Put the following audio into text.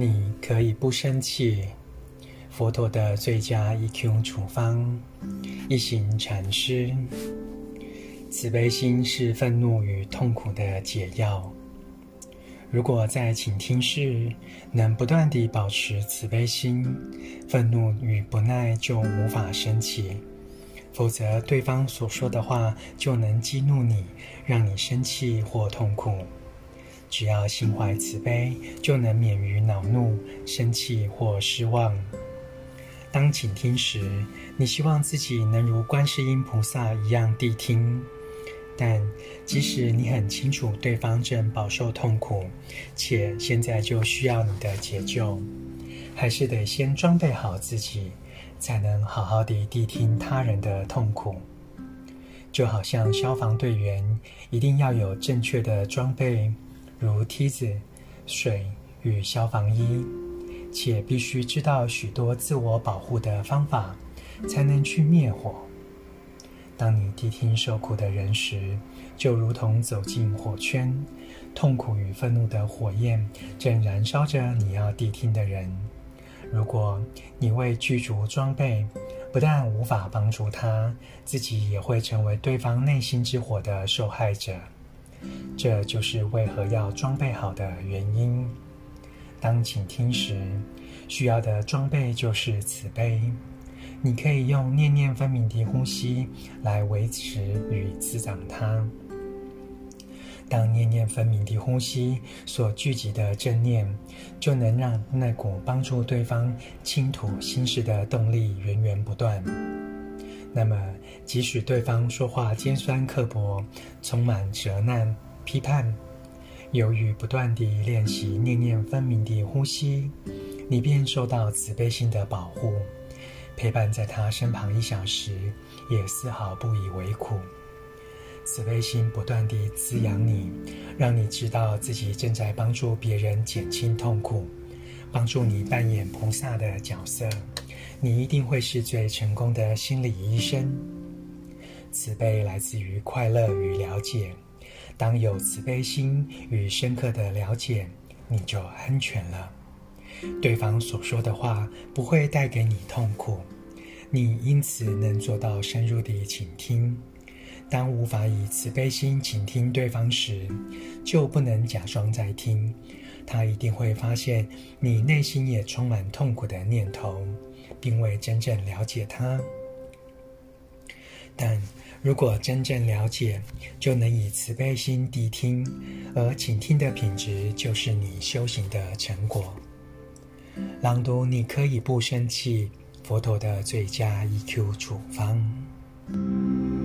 你可以不生气。佛陀的最佳 EQ 处方，一行禅师。慈悲心是愤怒与痛苦的解药。如果在倾听时能不断地保持慈悲心，愤怒与不耐就无法升起。否则，对方所说的话就能激怒你，让你生气或痛苦。只要心怀慈悲，就能免于恼怒、生气或失望。当倾听时，你希望自己能如观世音菩萨一样谛听，但即使你很清楚对方正饱受痛苦，且现在就需要你的解救，还是得先装备好自己，才能好好地谛听他人的痛苦。就好像消防队员一定要有正确的装备，如梯子、水与消防衣。且必须知道许多自我保护的方法，才能去灭火。当你谛听受苦的人时，就如同走进火圈，痛苦与愤怒的火焰正燃烧着你要谛听的人。如果你为具足装备，不但无法帮助他，自己也会成为对方内心之火的受害者。这就是为何要装备好的原因。当倾听时，需要的装备就是慈悲。你可以用念念分明的呼吸来维持与滋长它。当念念分明的呼吸所聚集的正念，就能让那股帮助对方倾吐心事的动力源源不断。那么，即使对方说话尖酸刻薄，充满责难、批判。由于不断地练习念念分明的呼吸，你便受到慈悲心的保护，陪伴在他身旁一小时，也丝毫不以为苦。慈悲心不断地滋养你，让你知道自己正在帮助别人减轻痛苦，帮助你扮演菩萨的角色。你一定会是最成功的心理医生。慈悲来自于快乐与了解。当有慈悲心与深刻的了解，你就安全了。对方所说的话不会带给你痛苦，你因此能做到深入的倾听。当无法以慈悲心倾听对方时，就不能假装在听。他一定会发现你内心也充满痛苦的念头，并未真正了解他。如果真正了解，就能以慈悲心谛听，而倾听的品质就是你修行的成果。朗读，你可以不生气。佛陀的最佳 EQ 处方。